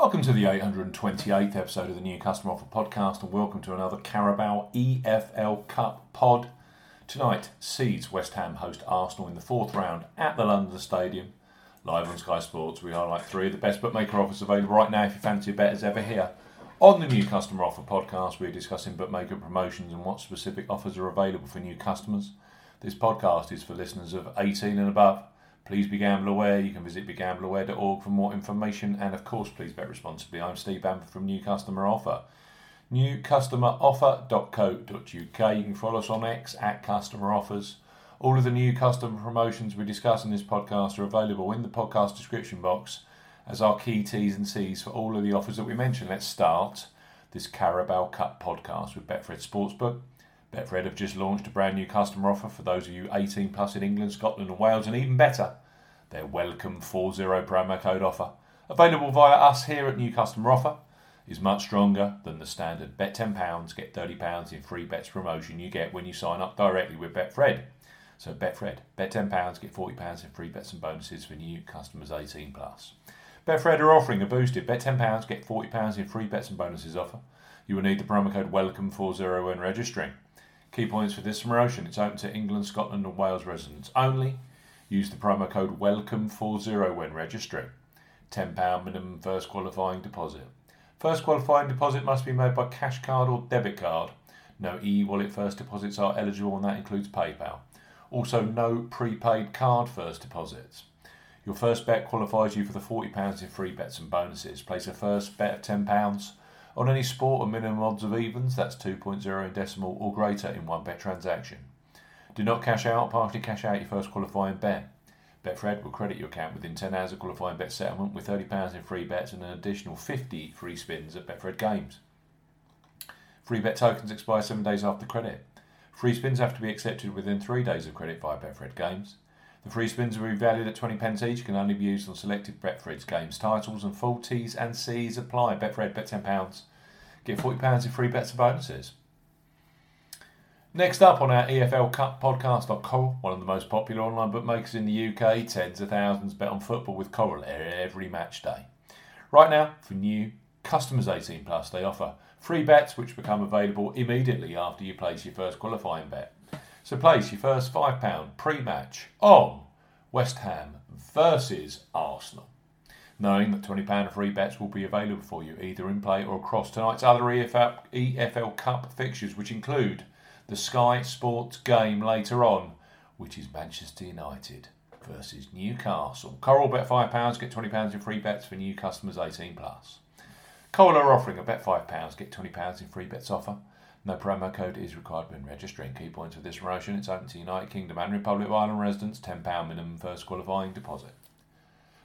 Welcome to the 828th episode of the New Customer Offer Podcast, and welcome to another Carabao EFL Cup pod. Tonight, Seeds West Ham host Arsenal in the fourth round at the London Stadium. Live on Sky Sports, we highlight three of the best bookmaker offers available right now if you fancy a bet as ever here. On the New Customer Offer Podcast, we're discussing bookmaker promotions and what specific offers are available for new customers. This podcast is for listeners of 18 and above. Please be gamble aware. You can visit begambleaware.org for more information. And of course, please bet responsibly. I'm Steve Bamford from New Customer Offer. Newcustomeroffer.co.uk. You can follow us on X at Customer Offers. All of the new customer promotions we discuss in this podcast are available in the podcast description box as our key T's and C's for all of the offers that we mention. Let's start this Carabao Cup podcast with Betfred Sportsbook. Betfred have just launched a brand new customer offer for those of you 18 plus in England, Scotland, and Wales, and even better, their welcome 40 promo code offer, available via us here at New Customer Offer, is much stronger than the standard bet £10, get £30 in free bets promotion you get when you sign up directly with Betfred. So Betfred, bet £10, get £40 in free bets and bonuses for new customers 18 plus. Betfred are offering a boosted bet £10, get £40 in free bets and bonuses offer. You will need the promo code WELCOME40 when registering. Key points for this promotion it's open to England, Scotland, and Wales residents only. Use the promo code WELCOME40 when registering. £10 minimum first qualifying deposit. First qualifying deposit must be made by cash card or debit card. No e wallet first deposits are eligible, and that includes PayPal. Also, no prepaid card first deposits. Your first bet qualifies you for the £40 in free bets and bonuses. Place a first bet of £10 on any sport, a minimum odds of evens, that's 2.0 in decimal or greater in one bet transaction. Do not cash out, partially cash out your first qualifying bet. Betfred will credit your account within 10 hours of qualifying bet settlement with £30 in free bets and an additional 50 free spins at Betfred Games. Free bet tokens expire 7 days after credit. Free spins have to be accepted within 3 days of credit via Betfred Games. The free spins are valued at 20 pence each, can only be used on selected Betfred's games titles, and full T's and C's apply. Betfred, bet £10. Get £40 in free bets and bonuses. Next up on our EFL Cup podcast Coral, one of the most popular online bookmakers in the UK, tens of thousands bet on football with Coral every match day. Right now, for new customers 18 plus, they offer free bets which become available immediately after you place your first qualifying bet. So place your first £5 pre match on West Ham versus Arsenal, knowing that £20 free bets will be available for you either in play or across tonight's other EFL, EFL Cup fixtures, which include the Sky Sports game later on, which is Manchester United versus Newcastle. Coral bet £5, get £20 in free bets for new customers 18 plus. Coral are offering a bet £5, get £20 in free bets offer no promo code is required when registering. Key points of this promotion it's open to United Kingdom and Republic of Ireland residents, £10 minimum first qualifying deposit.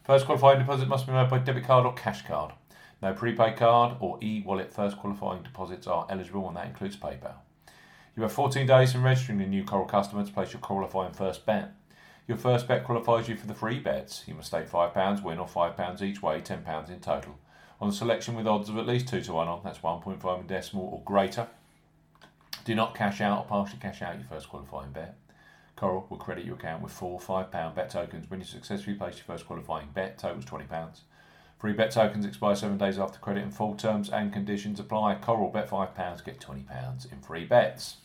First qualifying deposit must be made by debit card or cash card. No prepaid card or e wallet first qualifying deposits are eligible, and that includes PayPal. You have 14 days from registering a new Coral customer to place your qualifying first bet. Your first bet qualifies you for the free bets. You must stake £5 win or £5 each way, £10 in total. On a selection with odds of at least 2 to 1 on, that's 1.5 in decimal or greater, do not cash out or partially cash out your first qualifying bet. Coral will credit your account with four £5 bet tokens when you successfully place your first qualifying bet, totals £20. Free bet tokens expire seven days after credit and full terms and conditions apply. Coral bet £5, get £20 in free bets.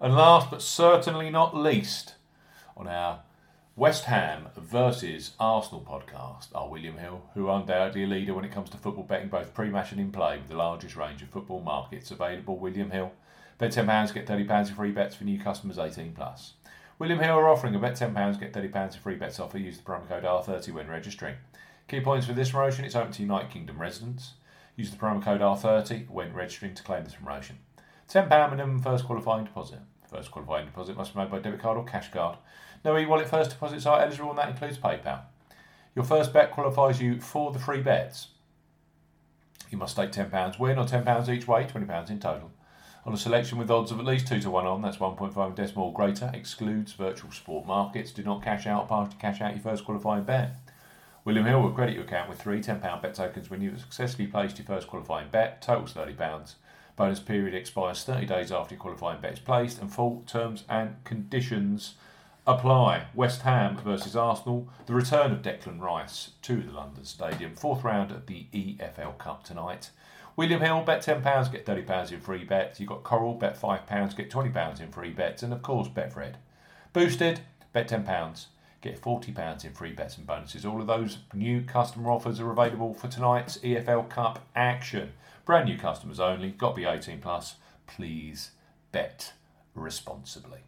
And last but certainly not least, on our West Ham versus Arsenal podcast are William Hill, who are undoubtedly a leader when it comes to football betting, both pre-match and in play, with the largest range of football markets available. William Hill Bet £10, get £30 in free bets for new customers 18 plus. William Hill are offering a bet £10, get £30 in free bets offer. Use the promo code R30 when registering. Key points for this promotion it's open to United Kingdom residents. Use the promo code R30 when registering to claim this promotion. £10 minimum first qualifying deposit. First qualifying deposit must be made by debit card or cash card. No e wallet first deposits are eligible, and that includes PayPal. Your first bet qualifies you for the free bets. You must stake £10 win or £10 each way, £20 in total on a selection with odds of at least 2 to 1 on, that's 1.5 decimal greater, excludes virtual sport markets. Do not cash out, partially cash out your first qualifying bet. William Hill will credit your account with three £10 bet tokens when you've successfully placed your first qualifying bet, totals £30. Bonus period expires 30 days after qualifying bet is placed, and full terms and conditions apply. West Ham versus Arsenal. The return of Declan Rice to the London Stadium. Fourth round of the EFL Cup tonight. William Hill, bet £10, get £30 in free bets. You've got Coral, bet £5, get £20 in free bets. And of course, Betfred. Boosted, bet £10, get £40 in free bets and bonuses. All of those new customer offers are available for tonight's EFL Cup action. Brand new customers only, got to be 18 plus. Please bet responsibly.